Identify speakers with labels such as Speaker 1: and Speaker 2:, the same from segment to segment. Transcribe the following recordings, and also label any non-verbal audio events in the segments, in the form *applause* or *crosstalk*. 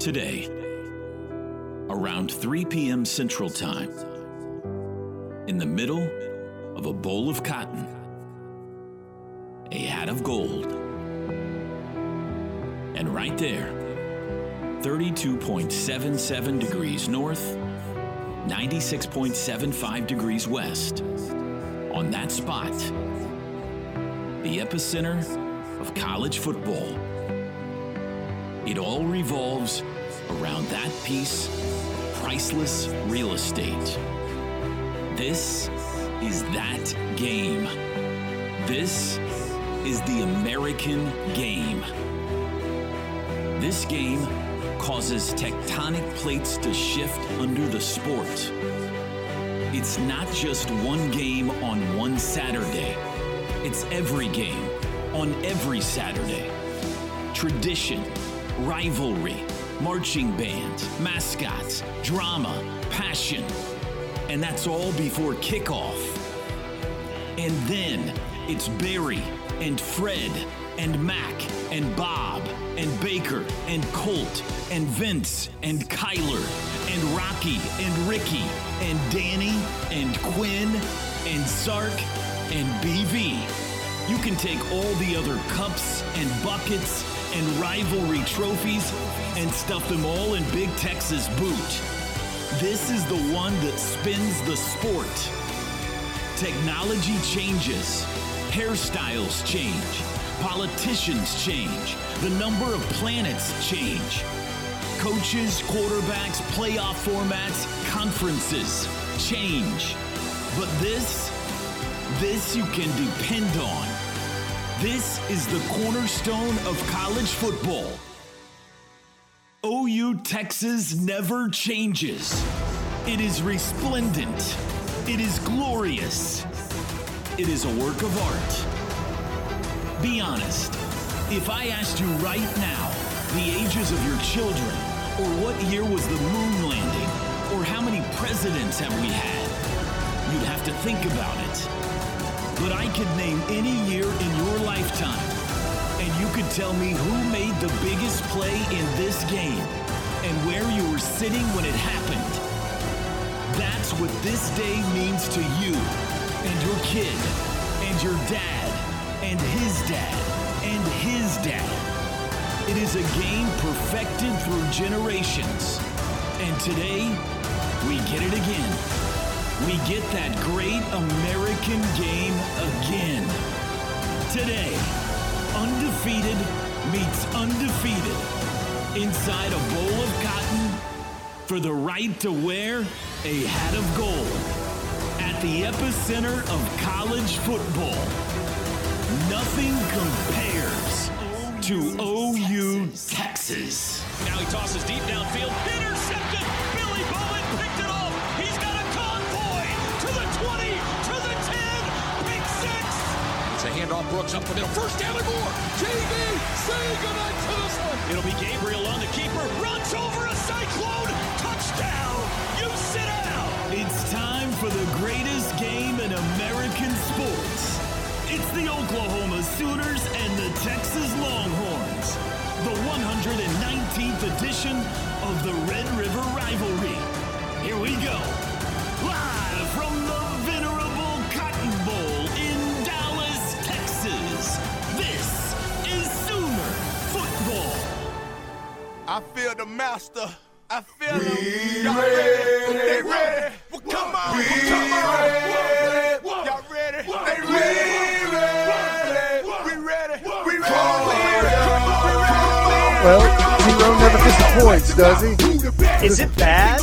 Speaker 1: Today, around 3 p.m. Central Time, in the middle of a bowl of cotton, a hat of gold, and right there, 32.77 degrees north, 96.75 degrees west. On that spot, the epicenter of college football. It all revolves around that piece priceless real estate. This is that game. This is the American game. This game causes tectonic plates to shift under the sport. It's not just one game on one Saturday, it's every game on every Saturday. Tradition, rivalry, marching bands, mascots, drama, passion. And that's all before kickoff. And then it's Barry and Fred and Mac and Bob and Baker and Colt and Vince and Kyler and Rocky and Ricky and Danny and Quinn and Sark and BV. You can take all the other cups and buckets and rivalry trophies and stuff them all in Big Tex's boot. This is the one that spins the sport. Technology changes, hairstyles change, politicians change, the number of planets change. Coaches, quarterbacks, playoff formats, conferences change. But this, this you can depend on. This is the cornerstone of college football. OU Texas never changes. It is resplendent. It is glorious. It is a work of art. Be honest. If I asked you right now the ages of your children, or what year was the moon landing, or how many presidents have we had, you'd have to think about it. But I could name any year in your lifetime, and you could tell me who made the biggest play in this game and where you were sitting when it happened. That's what this day means to you and your kid and your dad and his dad and his dad. It is a game perfected through generations. And today, we get it again. We get that great American game again. Today, undefeated meets undefeated inside a bowl of cotton for the right to wear a hat of gold at the epicenter of college football. Nothing compares to OU Texas.
Speaker 2: Now he tosses deep downfield. Intercepted.
Speaker 3: It's handoff. Brooks up the middle. First down and more. JD, say goodnight to this one.
Speaker 2: It'll be Gabriel on the keeper. Runs over a cyclone. Touchdown. You sit down.
Speaker 1: It's time for the greatest game in American sports. It's the Oklahoma Sooners and the Texas Longhorns. The 119th edition of the Red River Rivalry.
Speaker 4: Feel the master. I feel him. Y'all ready? They ready? Well, come on. come on. Y'all ready? They ready? We ready? We ready?
Speaker 5: Well, Zero never disappoints, does he?
Speaker 6: Is it bad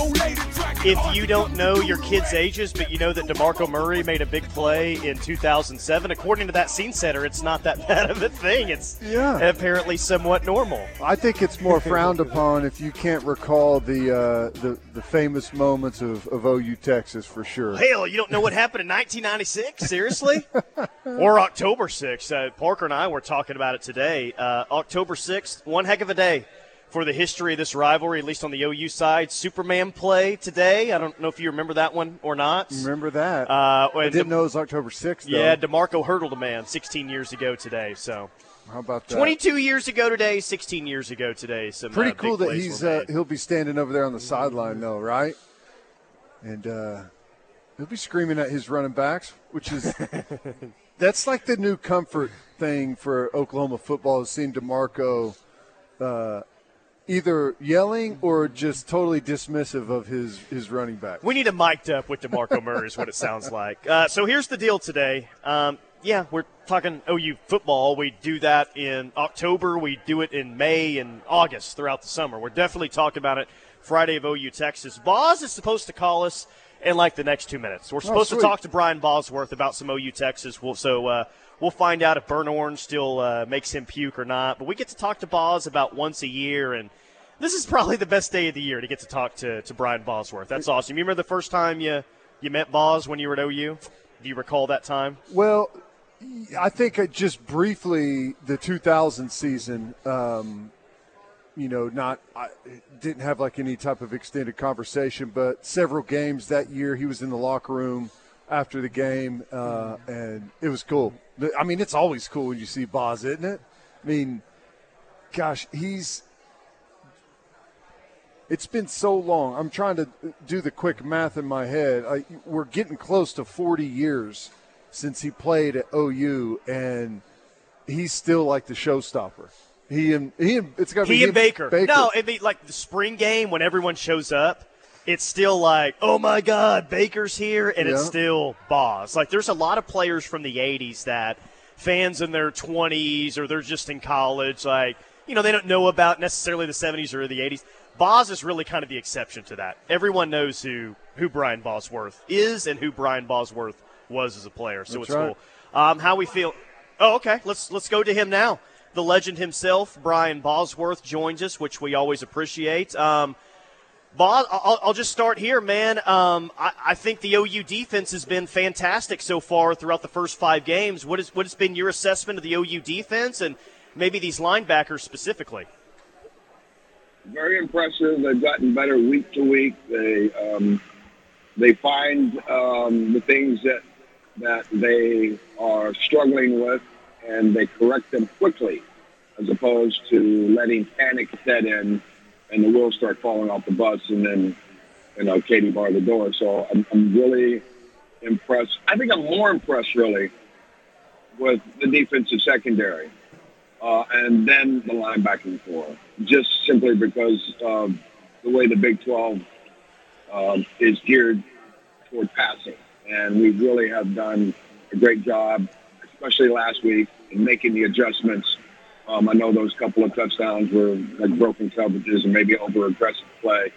Speaker 6: if you don't know your kids' ages, but you know that DeMarco Murray made a big play in 2007? According to that scene setter, it's not that *laughs* bad of a thing. It's
Speaker 5: Yeah.
Speaker 6: apparently somewhat normal.
Speaker 5: I think it's more *laughs* frowned upon if you can't recall the uh, the, the famous moments of, of OU Texas for sure.
Speaker 6: Hell, you don't know what happened in 1996? Seriously? *laughs* or October 6th. Uh, Parker and I were talking about it today. Uh, October 6th, one heck of a day for the history of this rivalry, at least on the OU side. Superman play today. I don't know if you remember that one or not.
Speaker 5: Remember that?
Speaker 6: Uh,
Speaker 5: I didn't
Speaker 6: De-
Speaker 5: know it was October 6th. Though.
Speaker 6: Yeah, DeMarco hurdled a man 16 years ago today. So
Speaker 5: How about that?
Speaker 6: 22 years ago today, 16 years ago today. Some
Speaker 5: Pretty
Speaker 6: uh,
Speaker 5: cool that he's uh, he'll be standing over there on the sideline though, right? And uh, he'll be screaming at his running backs, which is *laughs* that's like the new comfort thing for Oklahoma football. Is seeing Demarco uh, either yelling or just totally dismissive of his his running back.
Speaker 6: We need a mic'd up with DeMarco Murray, is what it sounds like. Uh, so here's the deal today. Um, yeah, we're talking OU football. We do that in October. We do it in May and August throughout the summer. We're definitely talking about it Friday of OU Texas. Boz is supposed to call us in like the next two minutes. We're supposed to talk to Brian Bosworth about some OU Texas. We'll, so uh, we'll find out if Burn Orange still uh, makes him puke or not. But we get to talk to Boz about once a year and – this is probably the best day of the year to get to talk to, to Brian Bosworth. That's awesome. You remember the first time you, you met Boz when you were at OU? Do you recall that time?
Speaker 5: Well, I think just briefly the 2000 season. Um, you know, not I didn't have like any type of extended conversation, but several games that year he was in the locker room after the game, uh, and it was cool. I mean, it's always cool when you see Boz, isn't it? I mean, gosh, he's. It's been so long. I'm trying to do the quick math in my head. I, we're getting close to 40 years since he played at OU, and he's still like the showstopper. He and he and it's got to be
Speaker 6: He and Baker.
Speaker 5: Baker.
Speaker 6: No, I mean, like the spring game when everyone shows up, it's still like, oh my God, Baker's here, and it's still Boz. Like, there's a lot of players from the 80s that fans in their 20s or they're just in college, like, you know, they don't know about necessarily the 70s or the 80s. Boz is really kind of the exception to that. Everyone knows who, who Brian Bosworth is and who Brian Bosworth was as a player, so
Speaker 5: That's
Speaker 6: it's
Speaker 5: right.
Speaker 6: cool. Um, how we feel. Oh, okay. Let's let's go to him now. The legend himself, Brian Bosworth, joins us, which we always appreciate. Um, Boz, I'll, I'll just start here, man. Um, I, I think the OU defense has been fantastic so far throughout the first five games. What is what has been your assessment of the OU defense and maybe these linebackers specifically?
Speaker 7: very impressive. They've gotten better week to week. They um, they find um, the things that that they are struggling with, and they correct them quickly, as opposed to letting panic set in, and the wheels start falling off the bus, and then you know Katie barred the door. So I'm, I'm really impressed. I think I'm more impressed really with the defensive secondary uh, and then the linebacking corps, just simply because of the way the Big 12 um, is geared toward passing. And we really have done a great job, especially last week, in making the adjustments. Um, I know those couple of touchdowns were like broken coverages and maybe over aggressive play,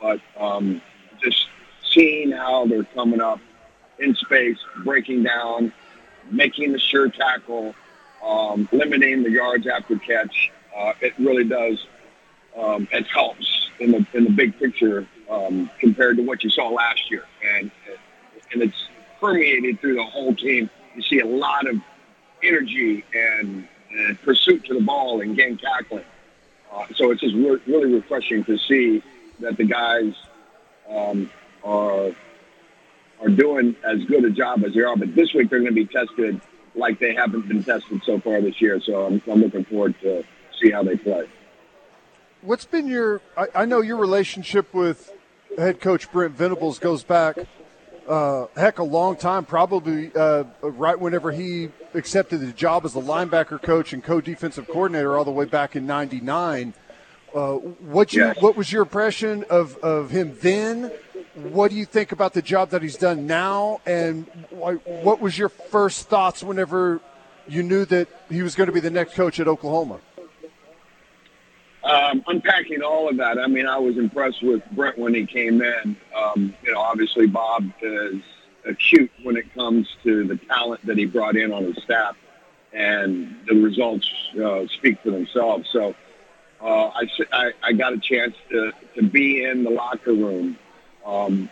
Speaker 7: but um, just seeing how they're coming up in space, breaking down, making the sure tackle, um, limiting the yards after catch. Uh, it really does. Um, it helps in the in the big picture um, compared to what you saw last year, and and it's permeated through the whole team. You see a lot of energy and, and pursuit to the ball and game tackling. Uh, so it's just re- really refreshing to see that the guys um, are are doing as good a job as they are. But this week they're going to be tested like they haven't been tested so far this year. So I'm, I'm looking forward to see how they play.
Speaker 5: What's been your? I, I know your relationship with head coach Brent Venables goes back, uh, heck, a long time. Probably uh, right whenever he accepted the job as the linebacker coach and co-defensive coordinator, all the way back in '99. Uh, what you?
Speaker 7: Yes.
Speaker 5: What was your impression of of him then? What do you think about the job that he's done now? And wh- what was your first thoughts whenever you knew that he was going to be the next coach at Oklahoma?
Speaker 7: Um, unpacking all of that, I mean, I was impressed with Brent when he came in. Um, you know, obviously Bob is acute when it comes to the talent that he brought in on his staff, and the results uh, speak for themselves. So uh, I, I, I got a chance to, to be in the locker room um,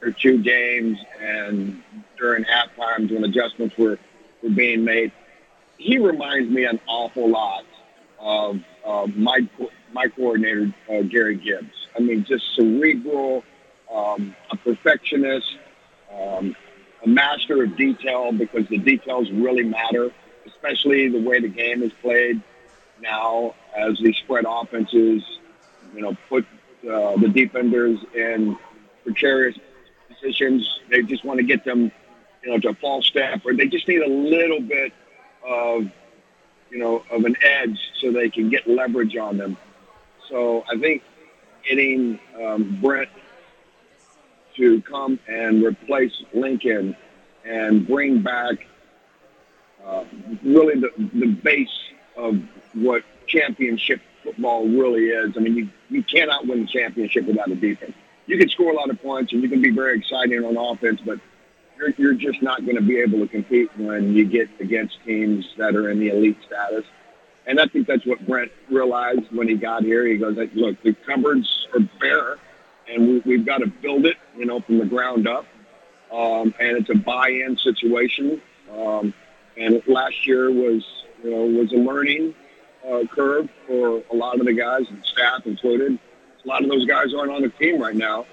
Speaker 7: for two games and during half times when adjustments were, were being made. He reminds me an awful lot of uh, my my coordinator uh, Gary Gibbs. I mean, just cerebral, um, a perfectionist, um, a master of detail because the details really matter, especially the way the game is played now as these spread offenses, you know, put uh, the defenders in precarious positions. They just want to get them, you know, to a false step, or they just need a little bit of, you know, of an edge so they can get leverage on them. So I think getting um, Brent to come and replace Lincoln and bring back uh, really the, the base of what championship football really is. I mean, you, you cannot win the championship without a defense. You can score a lot of points and you can be very exciting on offense, but you're, you're just not going to be able to compete when you get against teams that are in the elite status. And I think that's what Brent realized when he got here. He goes, look, the cupboards are bare, and we, we've got to build it, you know, from the ground up. Um, and it's a buy-in situation. Um, and last year was, you know, was a learning uh, curve for a lot of the guys and staff included. A lot of those guys aren't on the team right now,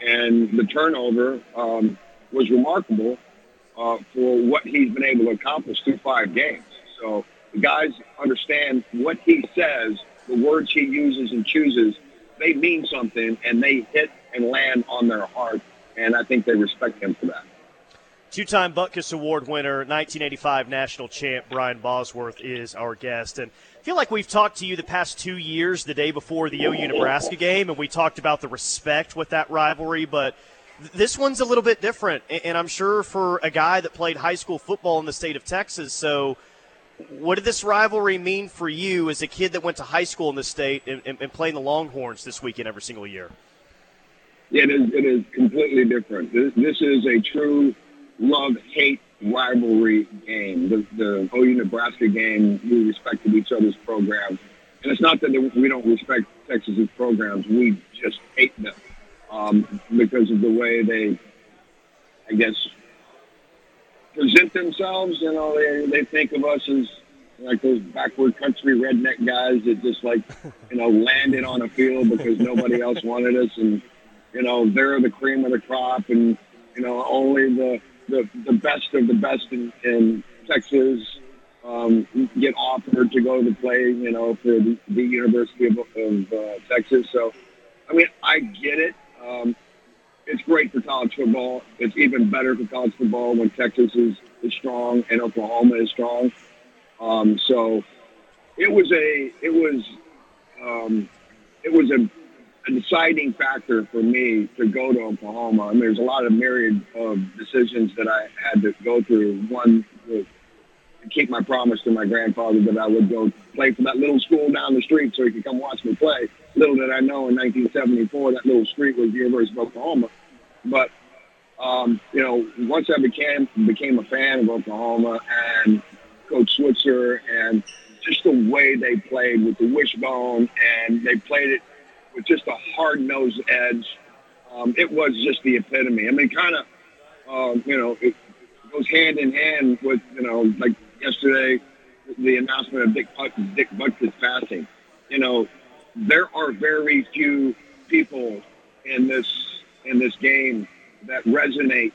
Speaker 7: and the turnover um, was remarkable uh, for what he's been able to accomplish through five games. So the guys understand what he says, the words he uses and chooses, they mean something, and they hit and land on their heart, and I think they respect him for that.
Speaker 6: Two-time Butkus Award winner, 1985 national champ Brian Bosworth is our guest, and I feel like we've talked to you the past two years, the day before the OU Nebraska game, and we talked about the respect with that rivalry, but this one's a little bit different, and I'm sure for a guy that played high school football in the state of Texas, so what did this rivalry mean for you as a kid that went to high school in the state and, and, and playing the Longhorns this weekend every single year?
Speaker 7: Yeah, it is, it is completely different. This, this is a true love hate rivalry game. The, the OU Nebraska game, we respected each other's programs. And it's not that we don't respect Texas's programs, we just hate them um, because of the way they, I guess, present themselves. You know, they, they think of us as like those backward country redneck guys that just like, *laughs* you know, landed on a field because nobody else wanted us. And, you know, they're the cream of the crop and, you know, only the, the, the best of the best in, in Texas um, get offered to go to play, you know, for the, the University of, of uh, Texas. So, I mean, I get it. Um, it's great for college football. It's even better for college football when Texas is, is strong and Oklahoma is strong. Um, so it was a it was um, it was a a deciding factor for me to go to Oklahoma. I mean, there's a lot of myriad of decisions that I had to go through. One, keep my promise to my grandfather that I would go play for that little school down the street so he could come watch me play. Little did I know in 1974 that little street was the University of Oklahoma. But um, you know, once I became became a fan of Oklahoma and Coach Switzer and just the way they played with the wishbone and they played it with just a hard nosed edge. Um, it was just the epitome. I mean, kind of, um, you know, it goes hand in hand with, you know, like yesterday, the announcement of Dick, Dick Butkus passing. You know, there are very few people in this in this game that resonate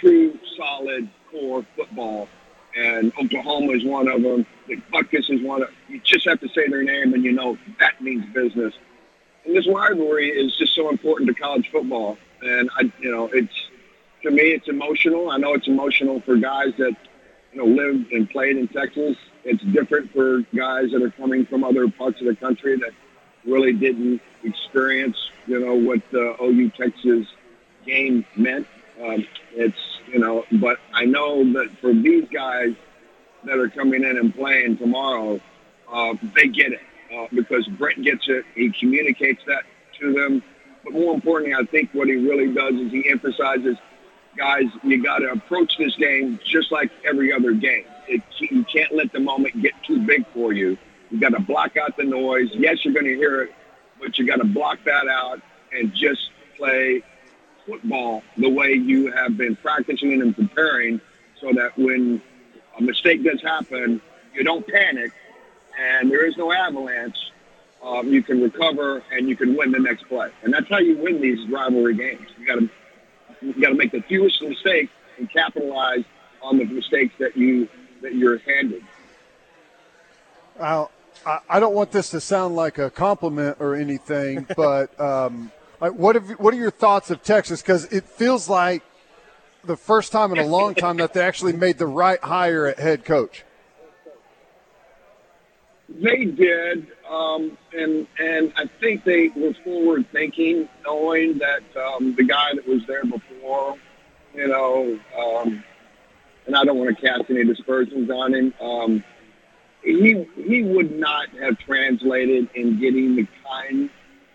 Speaker 7: true, solid, core football. And Oklahoma is one of them. Dick Butkus is one of. You just have to say their name, and you know that means business. And this rivalry is just so important to college football. And I, you know, it's to me, it's emotional. I know it's emotional for guys that you know lived and played in Texas. It's different for guys that are coming from other parts of the country that really didn't experience, you know, what the OU Texas game meant. Um, it's you know, but I know that for these guys that are coming in and playing tomorrow, uh, they get it uh, because Brent gets it. He communicates that to them. But more importantly, I think what he really does is he emphasizes, guys, you got to approach this game just like every other game. It, you can't let the moment get too big for you. You got to block out the noise. Yes, you're going to hear it, but you got to block that out and just play football the way you have been practicing and preparing so that when a mistake does happen, you don't panic and there is no avalanche, um, you can recover and you can win the next play. And that's how you win these rivalry games. You got to you got to make the fewest mistakes and capitalize on the mistakes that you that you're handed.
Speaker 5: I'll, I I don't want this to sound like a compliment or anything, *laughs* but um, what have what are your thoughts of Texas? Because it feels like the first time in a long time that they actually made the right hire at head coach.
Speaker 7: They did, um, and and I think they were forward thinking, knowing that um, the guy that was there before, you know, um, and I don't want to cast any dispersions on him. Um, he he would not have translated in getting the kind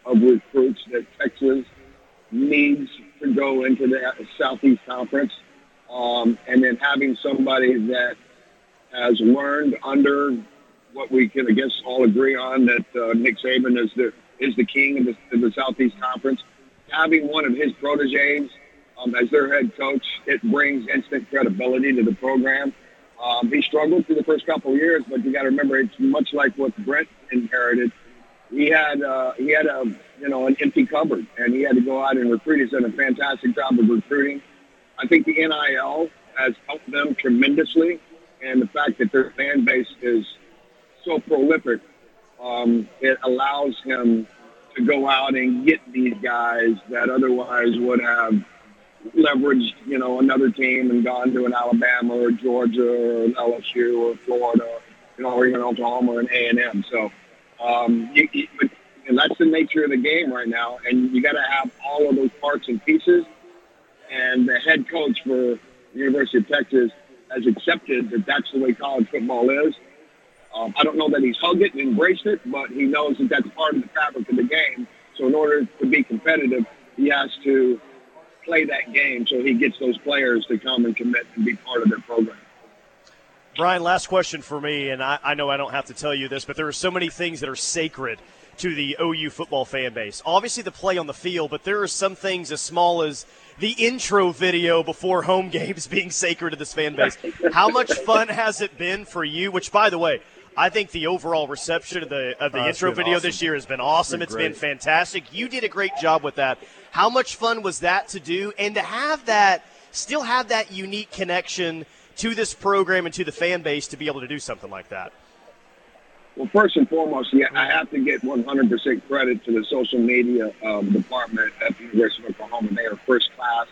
Speaker 7: of recruits that Texas needs to go into the Southeast Conference, um, and then having somebody that has learned under what we can, I guess, all agree on that uh, Nick Saban is the is the king of the, of the Southeast Conference. Having one of his proteges um, as their head coach, it brings instant credibility to the program. Um, he struggled through the first couple of years, but you got to remember it's much like what Brent inherited. He had uh, he had a you know an empty cupboard, and he had to go out and recruit. He's done a fantastic job of recruiting. I think the NIL has helped them tremendously, and the fact that their fan base is so prolific, um, it allows him to go out and get these guys that otherwise would have leveraged, you know, another team and gone to an Alabama or Georgia or an LSU or Florida, you know, or even Oklahoma or an A and M. So, um, you, you, and that's the nature of the game right now. And you got to have all of those parts and pieces. And the head coach for the University of Texas has accepted that that's the way college football is. Um, I don't know that he's hugged it and embraced it, but he knows that that's part of the fabric of the game. So in order to be competitive, he has to play that game so he gets those players to come and commit and be part of their program.
Speaker 6: Brian, last question for me, and I, I know I don't have to tell you this, but there are so many things that are sacred to the OU football fan base. Obviously, the play on the field, but there are some things as small as the intro video before home *laughs* games being sacred to this fan base. How much fun has it been for you? Which, by the way, I think the overall reception of the of the
Speaker 5: Oh,
Speaker 6: intro video
Speaker 5: awesome.
Speaker 6: this year has been awesome.
Speaker 5: It's
Speaker 6: It's
Speaker 5: been
Speaker 6: been fantastic. You did a great job with that. How much fun was that to do, and to have that, still have that unique connection to this program and to the fan base to be able to do something like that?
Speaker 7: Well, first and foremost, yeah, I have to get 100% credit to the social media um, department at the University of Oklahoma. They are first class.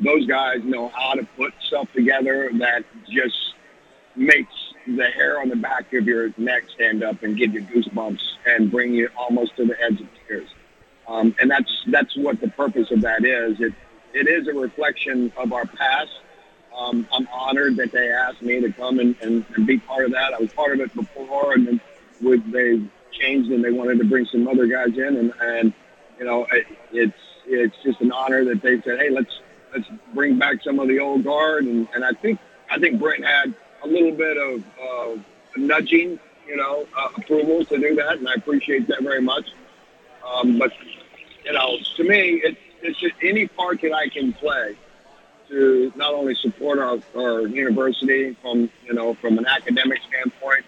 Speaker 7: Those guys know how to put stuff together that just makes the hair on the back of your neck stand up and give you goosebumps and bring you almost to the edge of tears. Um, and that's that's what the purpose of that is. It it is a reflection of our past. Um, I'm honored that they asked me to come and, and, and be part of that. I was part of it before, and then they changed and they wanted to bring some other guys in, and, and you know it, it's it's just an honor that they said, hey, let's let's bring back some of the old guard, and, and I think I think Brent had a little bit of uh, nudging, you know, uh, approval to do that, and I appreciate that very much. Um, but you know, to me, it's it's just any part that I can play to not only support our, our university from you know from an academic standpoint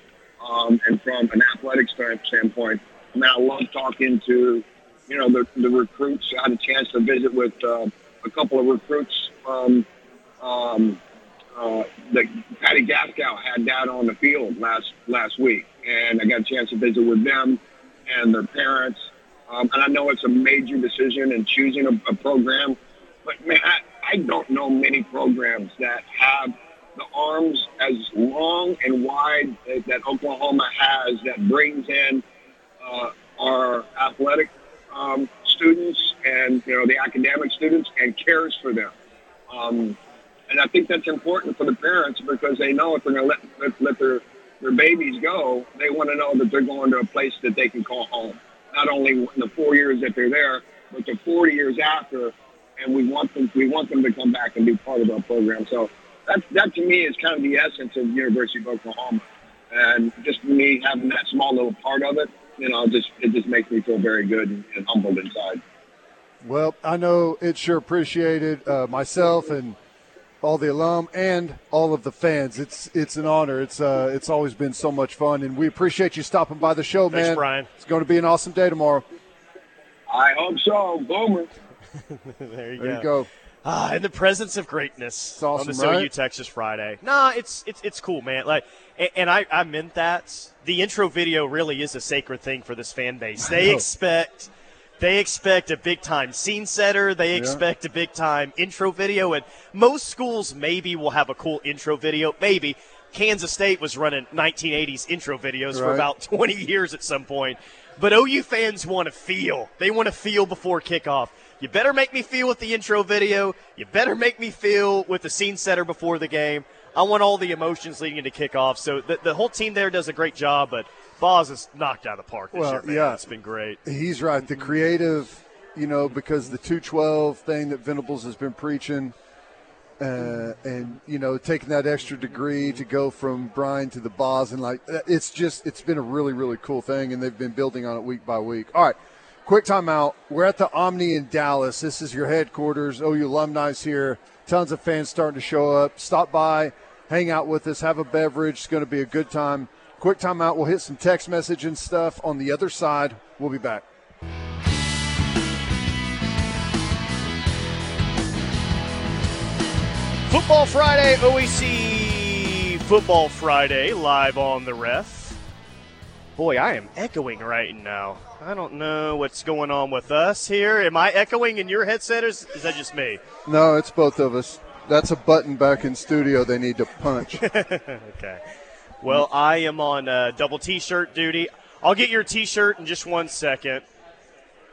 Speaker 7: um, and from an athletic standpoint. I mean, I love talking to you know the, the recruits. I had a chance to visit with uh, a couple of recruits from um, uh, that Patty Gasso had down on the field last last week, and I got a chance to visit with them and their parents. Um, and I know it's a major decision in choosing a, a program, but man, I, I don't know many programs that have the arms as long and wide that, that Oklahoma has that brings in uh, our athletic um, students and you know the academic students and cares for them. Um, and I think that's important for the parents because they know if they're going to let, let their their babies go, they want to know that they're going to a place that they can call home. Not only in the four years that they're there, but the 40 years after. And we want them we want them to come back and be part of our program. So that that to me is kind of the essence of University of Oklahoma. And just me having that small little part of it, you know, just it just makes me feel very good and, and humbled inside.
Speaker 5: Well, I know it's sure appreciated. Uh, myself and all the alum and all of the fans. It's it's an honor. It's uh it's always been so much fun, and we appreciate you stopping by the show,
Speaker 6: Thanks,
Speaker 5: man.
Speaker 6: Brian.
Speaker 5: It's going to be an awesome day tomorrow.
Speaker 7: I hope so. Boomer. *laughs*
Speaker 6: there you
Speaker 5: There
Speaker 6: go.
Speaker 5: you go.
Speaker 6: Ah, in the presence of greatness
Speaker 5: It's awesome,
Speaker 6: on this
Speaker 5: right?
Speaker 6: OU Texas Friday. Nah, it's it's it's cool, man. Like, and, and I I meant that. The intro video really is a sacred thing for this fan base. They *laughs* expect they expect a big time scene setter. They expect a big time intro video, and most schools maybe will have a cool intro video. Maybe Kansas State was running 1980s intro videos for about *laughs* 20 years at some point. But OU fans want to feel. They want to feel before kickoff. You better make me feel with the intro video. You better make me feel with the scene setter before the game. I want all the emotions leading into kickoff. So the, the whole team there does a great job, but Boz is knocked out of the park this
Speaker 5: Well,
Speaker 6: year, man.
Speaker 5: yeah.
Speaker 6: It's been great.
Speaker 5: He's right. The creative, you know, because the 212 thing that Venables has been preaching, uh, and you know, taking that extra degree to go from Brian to the Boz, and like it's just it's been a really really cool thing, and they've been building on it week by week. All right, quick timeout. We're at the Omni in Dallas. This is your headquarters. OU alumni's here. Tons of fans starting to show up. Stop by, hang out with us, have a beverage. It's going to be a good time. Quick timeout. We'll hit some text message and stuff on the other side. We'll be back.
Speaker 6: Football Friday, OEC Football Friday, live on the ref. Boy, I am echoing right now. I don't know what's going on with us here. Am I echoing in your headset, or is, is that just me?
Speaker 5: No, it's both of us. That's a button back in studio they need to punch. *laughs*
Speaker 6: Okay. Well, I am on uh, double T-shirt duty. I'll get your T-shirt in just one second.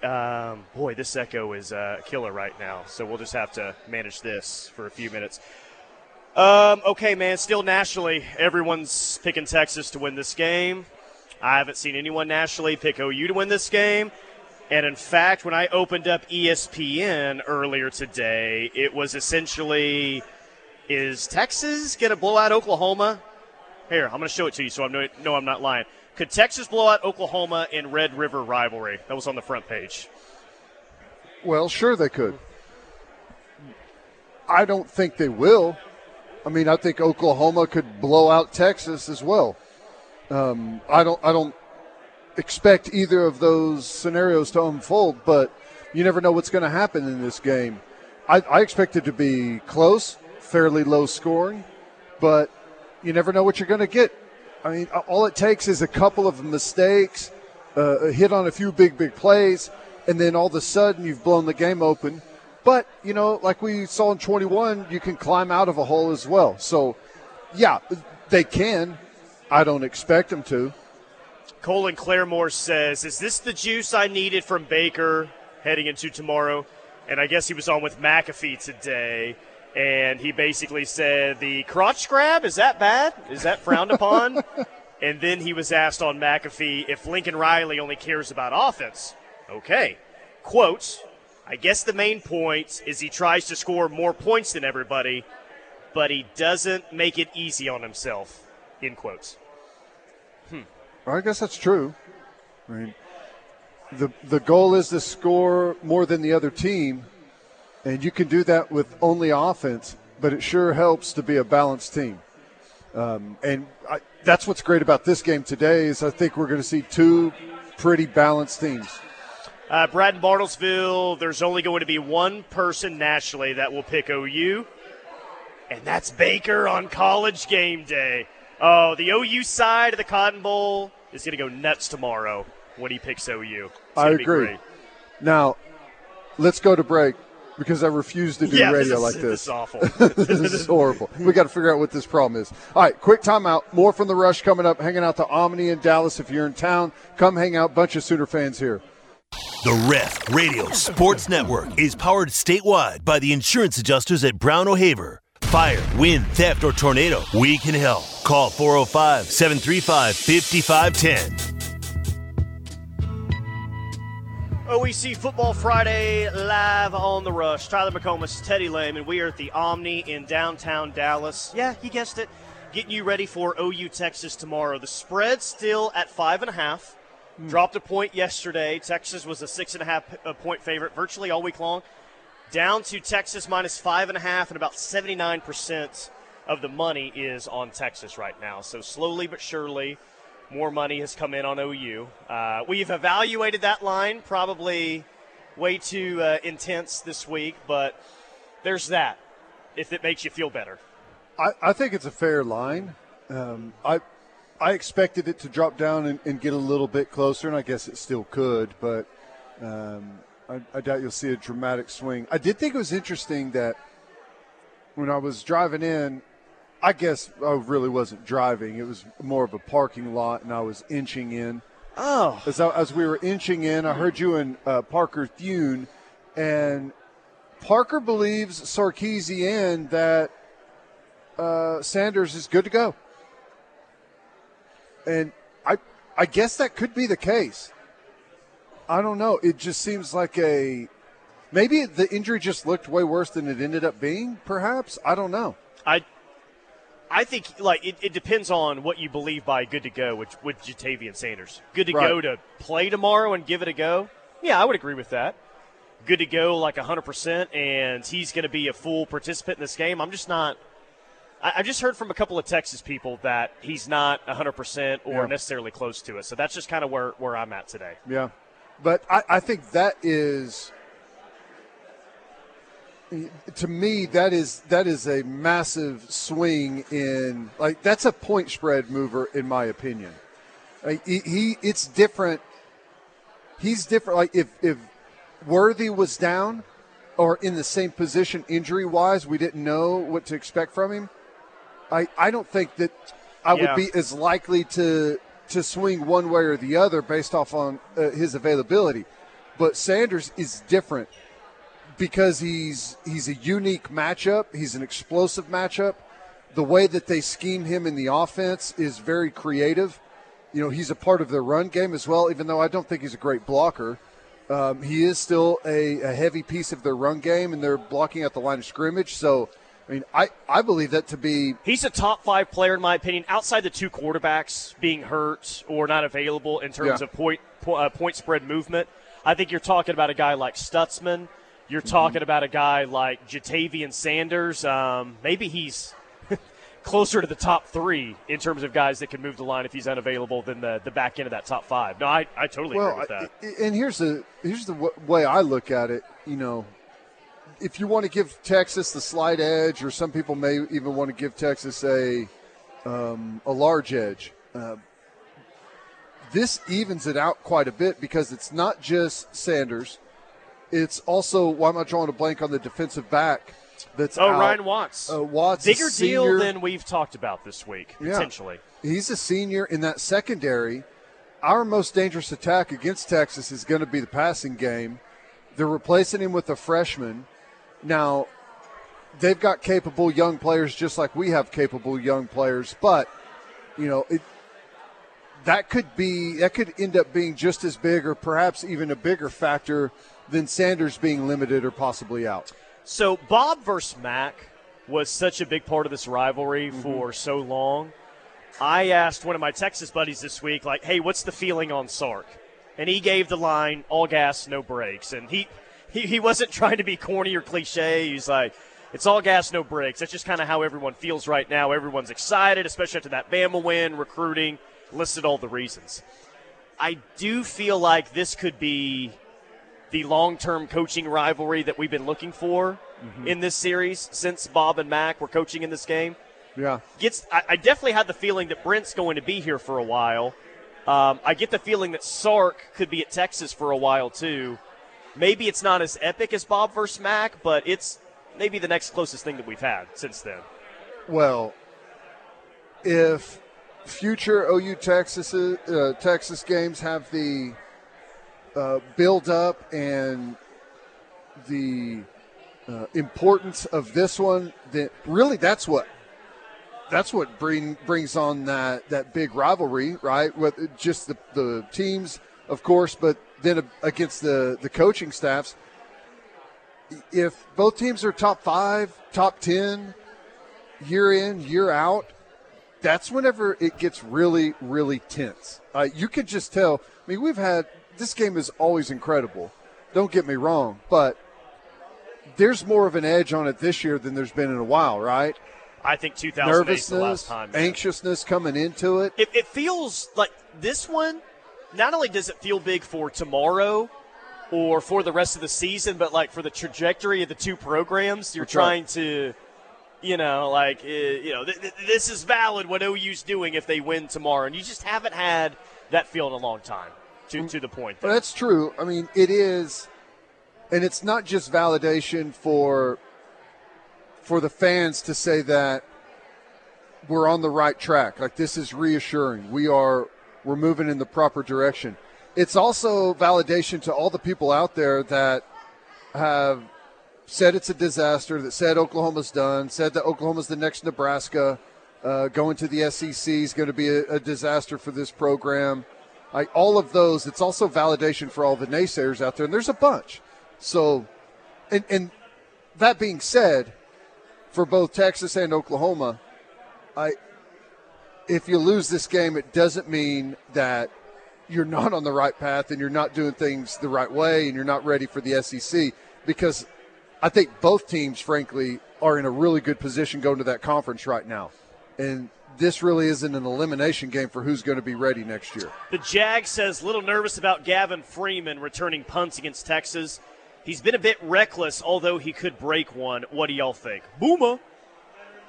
Speaker 6: Um, boy, this echo is uh, killer right now, so we'll just have to manage this for a few minutes. Um, okay, man. Still nationally, everyone's picking Texas to win this game. I haven't seen anyone nationally pick OU to win this game. And in fact, when I opened up ESPN earlier today, it was essentially is Texas going to blow out Oklahoma? Here, I'm going to show it to you so I know, no, I'm not lying. Could Texas blow out Oklahoma in Red River rivalry? That was on the front page.
Speaker 5: well, sure they could. I don't think they will. I mean, I think Oklahoma could blow out Texas as well. Um, I don't. I don't expect either of those scenarios to unfold, but you never know what's going to happen in this game. I, I expect it to be close, fairly low scoring, but you never know what you're going to get. I mean, all it takes is a couple of mistakes, uh, a hit on a few big, big plays, and then all of a sudden you've blown the game open. But, you know, like we saw in 21, you can climb out of a hole as well. So, yeah, they can. I don't expect them to.
Speaker 6: Colin Claremore says, Is this the juice I needed from Baker heading into tomorrow? And I guess he was on with McAfee today. And he basically said, The crotch grab, is that bad? Is that frowned upon? *laughs* and then he was asked on McAfee if Lincoln Riley only cares about offense. Okay. Quote, I guess the main point is he tries to score more points than everybody, but he doesn't make it easy on himself. End quotes. Hmm.
Speaker 5: Well, I guess that's true. I mean, the the goal is to score more than the other team, and you can do that with only offense. But it sure helps to be a balanced team. Um, and I, that's what's great about this game today is I think we're going to see two pretty balanced teams.
Speaker 6: Uh, Brad in Bartlesville, there's only going to be one person nationally that will pick OU, and that's Baker on college game day. Oh, the OU side of the Cotton Bowl is going to go nuts tomorrow when he picks OU. It's
Speaker 5: I agree. Now, let's go to break because I refuse to do
Speaker 6: Yeah,
Speaker 5: radio
Speaker 6: this is,
Speaker 5: like
Speaker 6: this
Speaker 5: this.
Speaker 6: is awful. *laughs* *laughs*
Speaker 5: this is horrible. We got to figure out what this problem is. All right, quick timeout. More from the rush coming up. Hanging out the Omni in Dallas. If you're in town, come hang out. Bunch of Sooner fans here.
Speaker 8: The Ref Radio Sports Network is powered statewide by the insurance adjusters at Brown O'Haver. Fire, wind, theft, or tornado, we can help. Call 405 735 5510.
Speaker 6: OEC Football Friday live on the rush. Tyler McComas, Teddy Lehman. We are at the Omni in downtown Dallas. Yeah, you guessed it. Getting you ready for OU Texas tomorrow. The spread's still at five and a half. Dropped a point yesterday. Texas was a six and a half uh, point favorite virtually all week long. Down to Texas minus five and a half, and about 79% of the money is on Texas right now. So slowly but surely, more money has come in on OU. Uh, we've evaluated that line probably way too uh, intense this week, but there's that. If it makes you feel better.
Speaker 5: I, I think it's a fair line. Um, I I expected it to drop down and, and, get a little bit closer, and I guess it still could, but um, I, I, doubt you'll see a dramatic swing. I did think it was interesting that when I was driving in, I guess I really wasn't driving. It was more of a parking lot, and I was inching in.
Speaker 6: Oh.
Speaker 5: As, I, as we were inching in, I heard you and uh, Parker Thune, and Parker believes Sarkisian that uh, Sanders is good to go. And I, I guess that could be the case. I don't know. It just seems like a maybe the injury just looked way worse than it ended up being. Perhaps I don't know.
Speaker 6: I I think like it, it, depends on what you believe by good to go with with Ja'Tavion Sanders. Good to right. go to play tomorrow and give it a go. Yeah, I would agree with that. Good to go like 100% and he's going to be a full participant in this game. I'm just not I, I just heard from a couple of Texas people that he's not 100% or yeah. necessarily close to it. So that's just kind of where, where I'm at today.
Speaker 5: Yeah. But I, I think that is to me that is that is a massive swing in like that's a point spread mover in my opinion. Like, he, he, it's different. He's different like if if worthy was down or in the same position injury wise we didn't know what to expect from him. I i don't think that i yeah. would be as likely to to swing one way or the other based off on uh, his availability. But sanders is different because he's he's a unique matchup. He's an explosive matchup. The way that they scheme him in the offense is very creative. You know, he's a part of their run game as well. Even though I don't think he's a great blocker, um, he is still a, a heavy piece of their run game, and they're blocking at the line of scrimmage. So, I mean, I, I believe that to be.
Speaker 6: He's a top five player, in my opinion, outside the two quarterbacks being hurt or not available in terms yeah. of point, uh, point spread movement. I think you're talking about a guy like Stutsman you're talking about a guy like Ja'Tavion Sanders. Um, maybe he's *laughs* closer to the top three in terms of guys that can move the line if he's unavailable than the, the back end of that top five. No, I, I totally well, agree with that.
Speaker 5: and here's the here's the w- way I look at it. You know, if you want to give Texas the slight edge, or some people may even want to give Texas a um, a large edge. Uh, this evens it out quite a bit because it's not just Sanders it's also why am I drawing a blank on the defensive back? That's
Speaker 6: oh
Speaker 5: out.
Speaker 6: Ryan Watts.
Speaker 5: Uh, Watts
Speaker 6: bigger deal than we've talked about this week potentially.
Speaker 5: Yeah. He's a senior in that secondary. Our most dangerous attack against Texas is going to be the passing game. They're replacing him with a freshman. Now, they've got capable young players just like we have capable young players, but you know, it, that could be that could end up being just as big or perhaps even a bigger factor than Sanders being limited or possibly out.
Speaker 6: So Bob versus Mac was such a big part of this rivalry mm-hmm. for so long. I asked one of my Texas buddies this week, like, "Hey, what's the feeling on Sark?" And he gave the line, "All gas, no brakes." And he he, he wasn't *laughs* trying to be corny or cliche. He's like, "It's all gas, no brakes." That's just kind of how everyone feels right now. Everyone's excited, especially after that Bama win, recruiting, listed all the reasons. I do feel like this could be the long term coaching rivalry that we've been looking for mm-hmm. in this series since Bob and Mac were coaching in this game.
Speaker 5: Yeah.
Speaker 6: Gets I, I definitely had the feeling that Brent's going to be here for a while. Um, I get the feeling that Sark could be at Texas for a while too. Maybe it's not as epic as Bob versus Mac, but it's maybe the next closest thing that we've had since then.
Speaker 5: Well, if future OU Texas uh, Texas games have the uh, build up and the uh, importance of this one, that really that's what that's what bring, brings on that, that big rivalry, right? With just the, the teams, of course, but then against the, the coaching staffs. If both teams are top five, top 10, year in, year out, that's whenever it gets really, really tense. Uh, you could just tell. I mean, we've had this game is always incredible. Don't get me wrong, but there's more of an edge on it this year than there's been in a while, right?
Speaker 6: I think 2008 is the last time.
Speaker 5: Anxiousness coming into it.
Speaker 6: it. It feels like this one. Not only does it feel big for tomorrow, or for the rest of the season, but like for the trajectory of the two programs, you're
Speaker 5: That's right.
Speaker 6: trying to, you know, like, uh, you know, th- th- this is valid what OU's doing if they win tomorrow. And you just haven't had that feel in a long time to, to the point.
Speaker 5: That's true. I mean, it is, and it's not just validation for for the fans to say that we're on the right track. Like this is reassuring. We are we're moving in the proper direction. It's also validation to all the people out there that have said it's a disaster, that said Oklahoma's done, said that Oklahoma's the next Nebraska, uh, going to the SEC is going to be a, a disaster for this program. All of those, it's also validation for all the naysayers out there, and there's a bunch. So, and, and that being said, for both Texas and Oklahoma, I if you lose this game, it doesn't mean that you're not on the right path and you're not doing things the right way and you're not ready for the SEC because I think both teams, frankly, are in a really good position going to that conference right now. And this really isn't an elimination game for who's going to be ready next year.
Speaker 6: The Jag says little nervous about Gavin Freeman returning punts against Texas. He's been a bit reckless, although he could break one. What do y'all think? Boomer.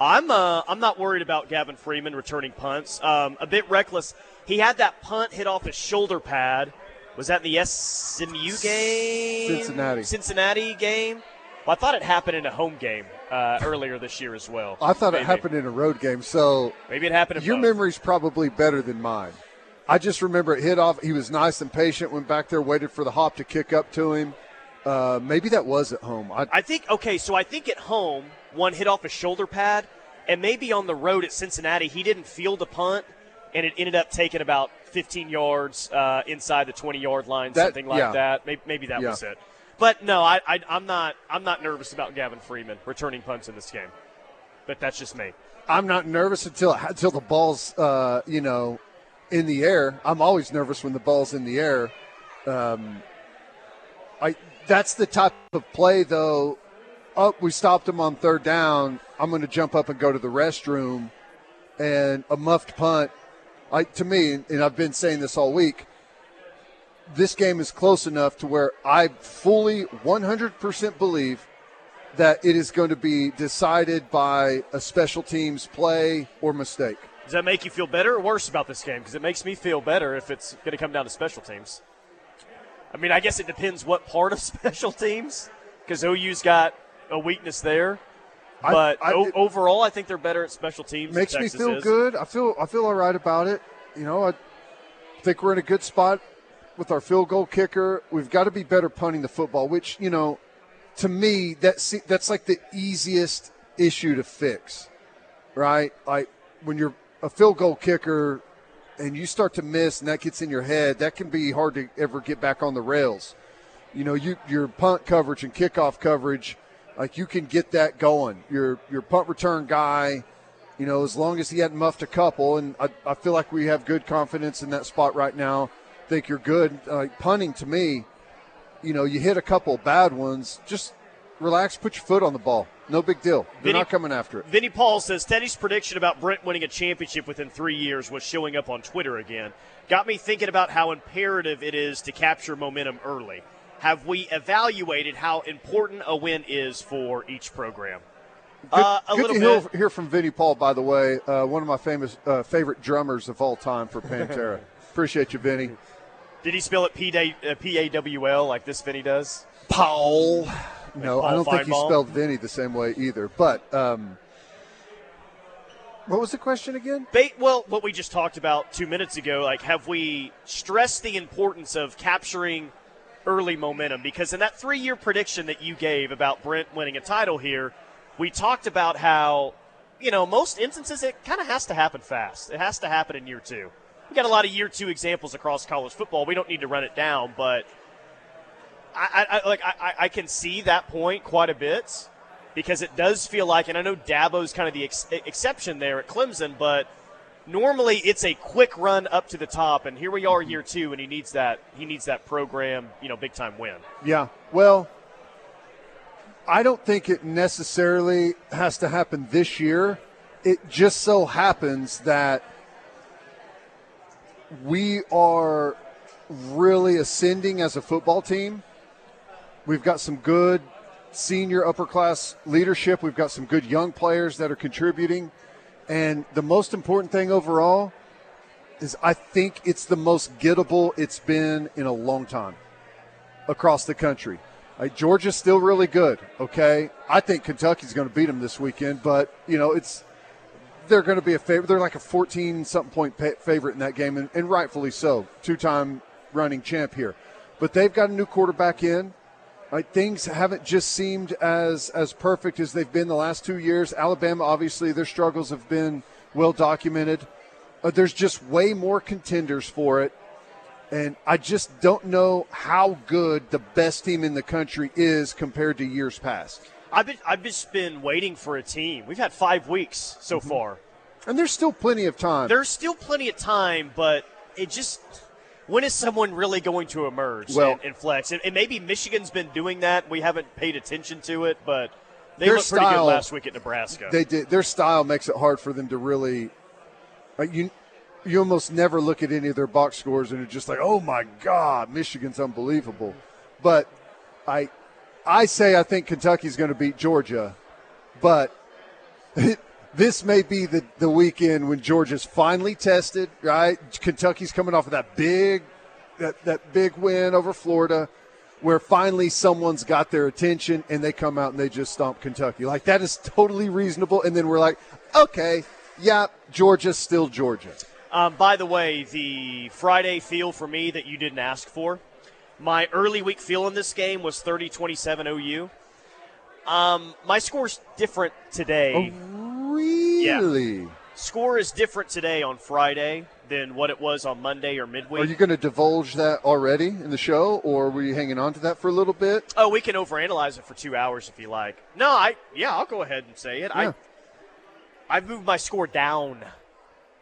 Speaker 6: I'm uh, I'm not worried about Gavin Freeman returning punts. Um, a bit reckless. He had that punt hit off his shoulder pad. Was that the SMU game?
Speaker 5: Cincinnati.
Speaker 6: Cincinnati game. Well, I thought it happened in a home game uh, earlier this year as well.
Speaker 5: I thought
Speaker 6: Maybe.
Speaker 5: it happened in a road game. So
Speaker 6: Maybe it happened.
Speaker 5: Your
Speaker 6: both.
Speaker 5: memory's probably better than mine. I just remember it hit off. He was nice and patient, went back there, waited for the hop to kick up to him. Uh, maybe that was at home. I,
Speaker 6: I think okay, so I think at home one hit off his shoulder pad, and maybe on the road at Cincinnati he didn't field a punt, and it ended up taking about 15 yards uh, inside the 20 yard line,
Speaker 5: That-
Speaker 6: something like
Speaker 5: yeah.
Speaker 6: that. Maybe, maybe that
Speaker 5: Yeah.
Speaker 6: was it. But no, I, I, I'm not. I'm not nervous about Gavin Freeman returning punts in this game. But that's just me.
Speaker 5: I'm not nervous until until the ball's uh, you know in the air. I'm always nervous when the ball's in the air. Um, I that's the type of play though. Up, we stopped him on third down. I'm going to jump up and go to the restroom, and a muffed punt. I to me, and I've been saying this all week. This game is close enough to where I fully 100% believe that it is going to be decided by a special teams play or mistake.
Speaker 6: Does that make you feel better or worse about this game? Because it makes me feel better if it's going to come down to special teams. I mean, I guess it depends what part of *laughs* special teams, because OU's got a weakness there. But
Speaker 5: I-
Speaker 6: o- overall, I think they're better at special teams.
Speaker 5: Makes me feel
Speaker 6: is.
Speaker 5: good. I feel I feel all right about it. You know, I think we're in a good spot with our field goal kicker. We've got to be better punting the football, which you know, to me that's that's like the easiest issue to fix, right? Like when you're a field goal kicker and you start to miss and that gets in your head, that can be hard to ever get back on the rails. You know, you your punt coverage and kickoff coverage, like you can get that going. Your your punt return guy, you know, as long as he hadn't muffed a couple, and I, I feel like we have good confidence in that spot right now. Think you're good. Like punting to me, you know, you hit a couple bad ones, just relax, put your foot on the ball. No big deal. They're
Speaker 6: Vinny-
Speaker 5: not coming after it.
Speaker 6: Vinny Paul says Teddy's prediction about Brent winning a championship within three years was showing up on Twitter again. Got me thinking about how imperative it is to capture momentum early. Have we evaluated how important a win is for each program? uh, a
Speaker 5: Good
Speaker 6: little
Speaker 5: to
Speaker 6: bit.
Speaker 5: hear, hear from Vinny Paul, by the way, uh, one of my famous uh, favorite drummers of all time for Pantera. *laughs* Appreciate you, Vinny.
Speaker 6: Did he spell it uh, P A W L like this Vinny does?
Speaker 5: Paul. No,
Speaker 6: Paul
Speaker 5: I don't think he spelled Vinny the same way either. But um, what was the question again?
Speaker 6: Ba- well, what we just talked about two minutes ago, like, have we stressed the importance of capturing early momentum? Because in that three year prediction that you gave about Brent winning a title here, we talked about how, you know, most instances it kind of has to happen fast. It has to happen in year two. We got a lot of year two examples across college football. We don't need to run it down, but I, I, like I- I can see that point quite a bit because it does feel like, and I know Dabo's kind of the ex- exception there at Clemson, but normally it's a quick run up to the top, and here we are year two, and he needs that he needs that program, you know, big time win.
Speaker 5: Yeah. Well, I don't think it necessarily has to happen this year. It just so happens that we are really ascending as a football team We've got some good senior upper class leadership. We've got some good young players that are contributing. And the most important thing overall is I think it's the most gettable it's been in a long time across the country. Like, Georgia's still really good, okay? I think Kentucky's going to beat them this weekend, but, you know, it's they're going to be a favorite. They're like a 14 something point favorite in that game, and, and rightfully so. Two time running champ here. But they've got a new quarterback in. Like, things haven't just seemed as as perfect as they've been the last two years. Alabama, obviously, their struggles have been well documented. Uh, there's just way more contenders for it. And I just don't know how good the best team in the country is compared to years past.
Speaker 6: I've been I've just been waiting for a team. We've had five weeks so mm-hmm. far,
Speaker 5: and there's still plenty of time.
Speaker 6: There's still plenty of time, but it just when is someone really going to emerge
Speaker 5: well,
Speaker 6: and, and flex? And, and, maybe Michigan's been doing that. We haven't paid attention to it, but they looked pretty good last week at Nebraska.
Speaker 5: They did. Their style makes it hard for them to really. Like you, you almost never look at any of their box scores and you're just like, oh my god, Michigan's unbelievable. But I, I say I think Kentucky's going to beat Georgia, but. *laughs* this may be the, the weekend when Georgia's finally tested, right? Kentucky's coming off of that big that, that big win over Florida where finally someone's got their attention and they come out and they just stomp Kentucky. Like that is totally reasonable. And then we're like, okay, yeah, Georgia's still Georgia.
Speaker 6: Um, by the way, the Friday feel for me that you didn't ask for, my early week feel in this game was 30 27 OU. Um, my score's different today.
Speaker 5: Oh, Really?
Speaker 6: Yeah. Score is different today on Friday than what it was on Monday or midweek.
Speaker 5: Are you going to divulge that already in the show, or were you hanging on to that for a little bit?
Speaker 6: Oh, we can overanalyze it for two hours if you like. No, I yeah, I'll go ahead and say it. Yeah. I I've moved my score down,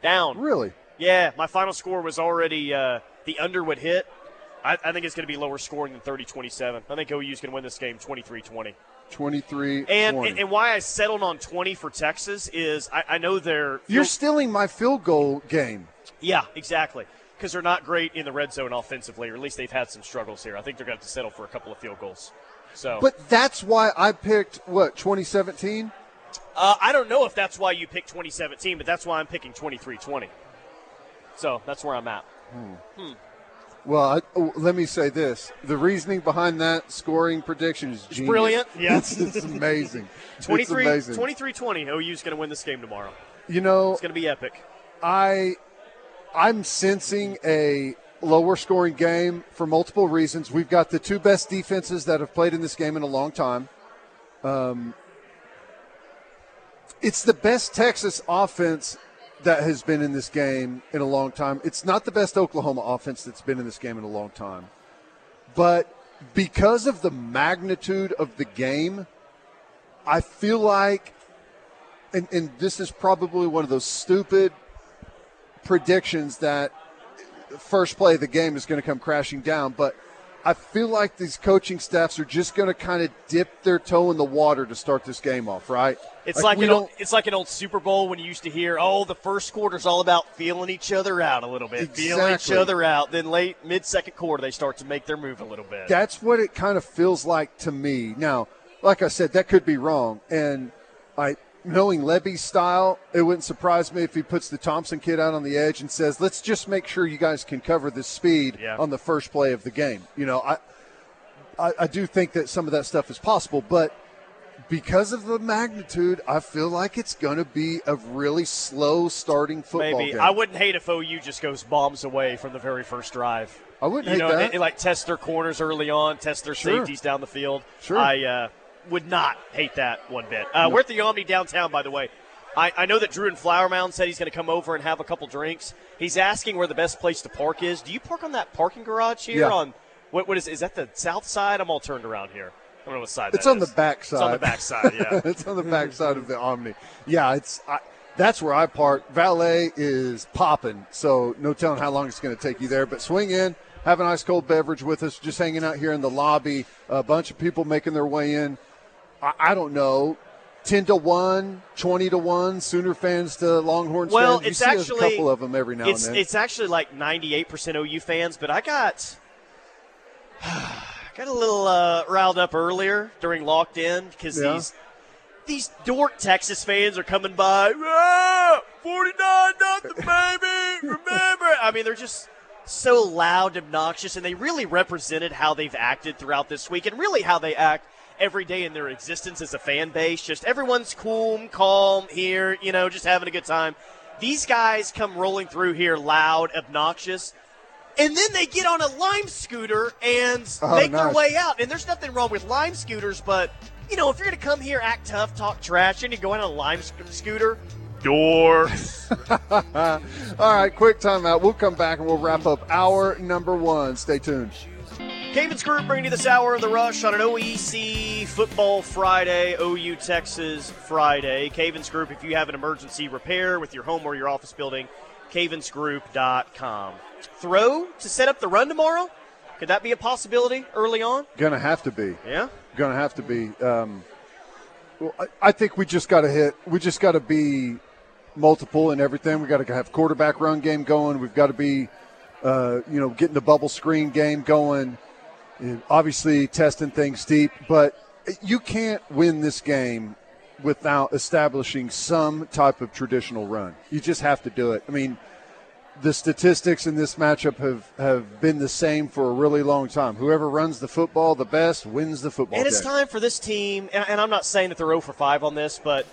Speaker 6: down.
Speaker 5: Really?
Speaker 6: Yeah, my final score was already uh, the under would hit. I, I think it's going to be lower scoring than 30-27. I think OU is going to win this game 23-20.
Speaker 5: 23
Speaker 6: and, and, and why I settled on 20 for Texas is I, I know they're
Speaker 5: you're stealing my field goal game.
Speaker 6: Yeah, exactly. Because they're not great in the red zone offensively, or at least they've had some struggles here. I think they're going to have to settle for a couple of field goals. So,
Speaker 5: but that's why I picked what 2017.
Speaker 6: Uh, I don't know if that's why you picked 2017, but that's why I'm picking 23-20. So that's where I'm at.
Speaker 5: Hmm. Hmm. Well, I, oh, let me say this: the reasoning behind that scoring prediction is genius.
Speaker 6: brilliant. *laughs* Yeah,
Speaker 5: it's, it's amazing.
Speaker 6: 23,
Speaker 5: it's amazing.
Speaker 6: 23-20. OU's going to win this game tomorrow.
Speaker 5: You know,
Speaker 6: it's going to be epic.
Speaker 5: I, I'm sensing a lower scoring game for multiple reasons. We've got the two best defenses that have played in this game in a long time. Um, it's the best Texas offense that has been in this game in a long time. It's not the best Oklahoma offense that's been in this game in a long time. But because of the magnitude of the game, I feel like, and, and this is probably one of those stupid predictions that first play of the game is going to come crashing down, but – I feel like these coaching staffs are just going to kind of dip their toe in the water to start this game off, right?
Speaker 6: It's like, like an old, it's like an old Super Bowl when you used to hear, "Oh, the first quarter's all about feeling each other out a little bit,
Speaker 5: exactly.
Speaker 6: feeling each other out." Then late mid second quarter, they start to make their move a little bit.
Speaker 5: That's what it kind of feels like to me. Now, like I said, that could be wrong, and I knowing Lebby's style, it wouldn't surprise me if he puts the Thompson kid out on the edge and says, "Let's just make sure you guys can cover this speed
Speaker 6: yeah.
Speaker 5: on the first play of the game." You know, I, I, I do think that some of that stuff is possible, but because of the magnitude, I feel like it's going to be a really slow starting football
Speaker 6: Maybe.
Speaker 5: game.
Speaker 6: I wouldn't hate if OU just goes bombs away from the very first drive.
Speaker 5: I wouldn't
Speaker 6: you
Speaker 5: hate
Speaker 6: know,
Speaker 5: that.
Speaker 6: They, like test their corners early on, test their
Speaker 5: sure.
Speaker 6: safeties down the field.
Speaker 5: Sure.
Speaker 6: I uh, would not hate that one bit. Uh, no. We're at the Omni downtown, by the way. I, I know that Drew and Flower Mound said he's going to come over and have a couple drinks. He's asking where the best place to park is. Do you park on that parking garage here
Speaker 5: yeah.
Speaker 6: on what, what is is that the south side? I'm all turned around here. I don't know what side.
Speaker 5: It's on
Speaker 6: is.
Speaker 5: the back side.
Speaker 6: It's on the back side. Yeah, *laughs*
Speaker 5: it's on the back side of the Omni. Yeah, it's I, that's where I park. Valet is popping, so no telling how long it's going to take you there. But swing in, have an ice cold beverage with us. Just hanging out here in the lobby. A bunch of people making their way in. I, I don't know. 10 to 1, 20 to 1, Sooner fans to Longhorns
Speaker 6: well,
Speaker 5: fans.
Speaker 6: It's
Speaker 5: see
Speaker 6: actually,
Speaker 5: a couple of them every now
Speaker 6: it's,
Speaker 5: and then.
Speaker 6: It's actually like 98% OU fans, but I got *sighs* Got a little uh, riled up earlier during locked in because
Speaker 5: Yeah.
Speaker 6: these these dork Texas fans are coming by. "Ah, 49 nothing, *laughs* baby. Remember? I mean, they're just so loud, obnoxious, and they really represented how they've acted throughout this week and really how they act every day in their existence as a fan base. Just everyone's cool, calm here, you know, just having a good time. These guys come rolling through here loud, obnoxious, and then they get on a lime scooter and
Speaker 5: Oh,
Speaker 6: make their way out. And there's nothing wrong with lime scooters, but you know, if you're going to come here, act tough, talk trash, and you go on a lime sc- scooter, door. *laughs*
Speaker 5: All right, quick timeout. We'll come back and we'll wrap up hour number one. Stay tuned.
Speaker 6: Cavens Group bringing you this hour of the rush on an OEC Football Friday, OU Texas Friday. Cavens Group, if you have an emergency repair with your home or your office building, cavensgroup.com. Throw to set up the run tomorrow? Could that be a possibility early on?
Speaker 5: Gonna have to be.
Speaker 6: Yeah.
Speaker 5: Going to have to be. Um, well, I, I think we just got to hit. We just got to be multiple in everything. We got to have quarterback run game going. We've got to be, uh, you know, getting the bubble screen game going. And obviously, testing things deep, but you can't win this game without establishing some type of traditional run. You just have to do it. I mean, the statistics in this matchup have, have been the same for a really long time. Whoever runs the football the best wins the football
Speaker 6: And it's time for this team, and, and I'm not saying that they're 0 for 5 on this, but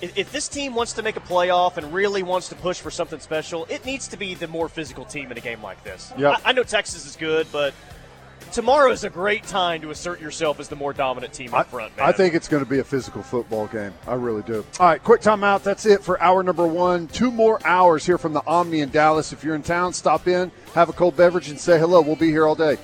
Speaker 6: if, if this team wants to make a playoff and really wants to push for something special, it needs to be the more physical team in a game like this.
Speaker 5: Yep.
Speaker 6: I know Texas is good, but tomorrow is a great time to assert yourself as the more dominant team up front, man.
Speaker 5: I think it's going to be a physical football game. I really do. All right, quick timeout. That's it for hour number one. Two more hours here from the Omni in Dallas. If you're in town, stop in, have a cold beverage, and say hello. We'll be here all day.